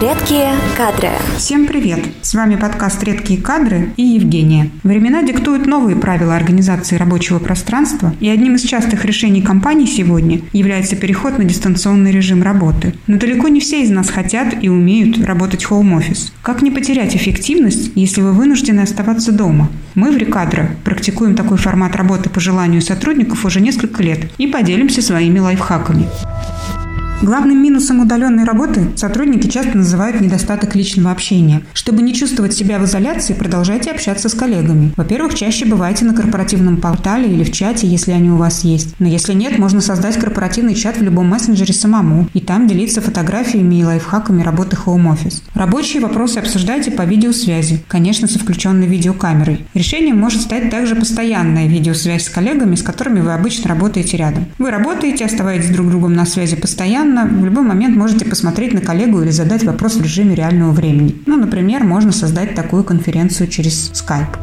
Редкие кадры. Всем привет! С вами подкаст «Редкие кадры» и Евгения. Времена диктуют новые правила организации рабочего пространства, и одним из частых решений компаний сегодня является переход на дистанционный режим работы. Но далеко не все из нас хотят и умеют работать хоум-офис. Как не потерять эффективность, если вы вынуждены оставаться дома? Мы в Рекадро практикуем такой формат работы по желанию сотрудников уже несколько лет и поделимся своими лайфхаками. Главным минусом удаленной работы сотрудники часто называют недостаток личного общения. Чтобы не чувствовать себя в изоляции, продолжайте общаться с коллегами. Во-первых, чаще бывайте на корпоративном портале или в чате, если они у вас есть. Но если нет, можно создать корпоративный чат в любом мессенджере самому и там делиться фотографиями и лайфхаками работы Home Office. Рабочие вопросы обсуждайте по видеосвязи, конечно, со включенной видеокамерой. Решением может стать также постоянная видеосвязь с коллегами, с которыми вы обычно работаете рядом. Вы работаете, оставаетесь друг с другом на связи постоянно, в любой момент можете посмотреть на коллегу или задать вопрос в режиме реального времени. Ну, например, можно создать такую конференцию через Skype.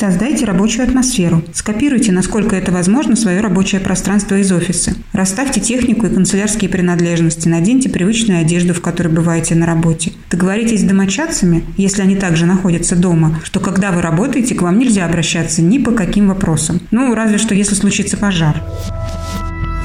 Создайте рабочую атмосферу. Скопируйте, насколько это возможно, свое рабочее пространство из офиса. Расставьте технику и канцелярские принадлежности. Наденьте привычную одежду, в которой бываете на работе. Договоритесь с домочадцами, если они также находятся дома, что когда вы работаете, к вам нельзя обращаться ни по каким вопросам. Ну, разве что если случится пожар.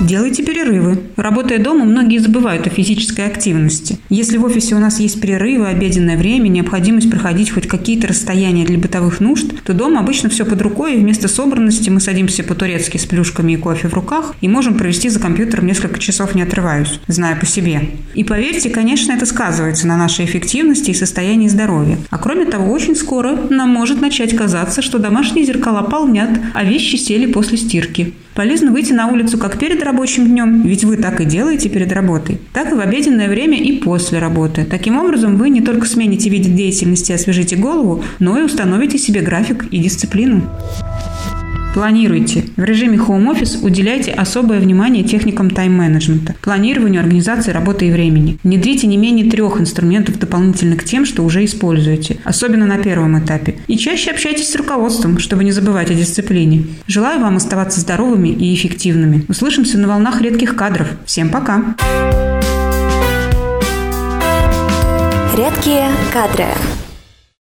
Делайте перерывы. Работая дома, многие забывают о физической активности. Если в офисе у нас есть перерывы, обеденное время, необходимость проходить хоть какие-то расстояния для бытовых нужд, то дома обычно все под рукой, и вместо собранности мы садимся по-турецки с плюшками и кофе в руках и можем провести за компьютером несколько часов не отрываюсь, зная по себе. И поверьте, конечно, это сказывается на нашей эффективности и состоянии здоровья. А кроме того, очень скоро нам может начать казаться, что домашние зеркала полнят, а вещи сели после стирки. Полезно выйти на улицу как перед рабочим днем, ведь вы так и делаете перед работой, так и в обеденное время и после работы. Таким образом, вы не только смените вид деятельности и освежите голову, но и установите себе график и дисциплину. Планируйте. В режиме Home Office уделяйте особое внимание техникам тайм-менеджмента, планированию, организации работы и времени. Внедрите не менее трех инструментов дополнительно к тем, что уже используете, особенно на первом этапе. И чаще общайтесь с руководством, чтобы не забывать о дисциплине. Желаю вам оставаться здоровыми и эффективными. Услышимся на волнах редких кадров. Всем пока! Редкие кадры.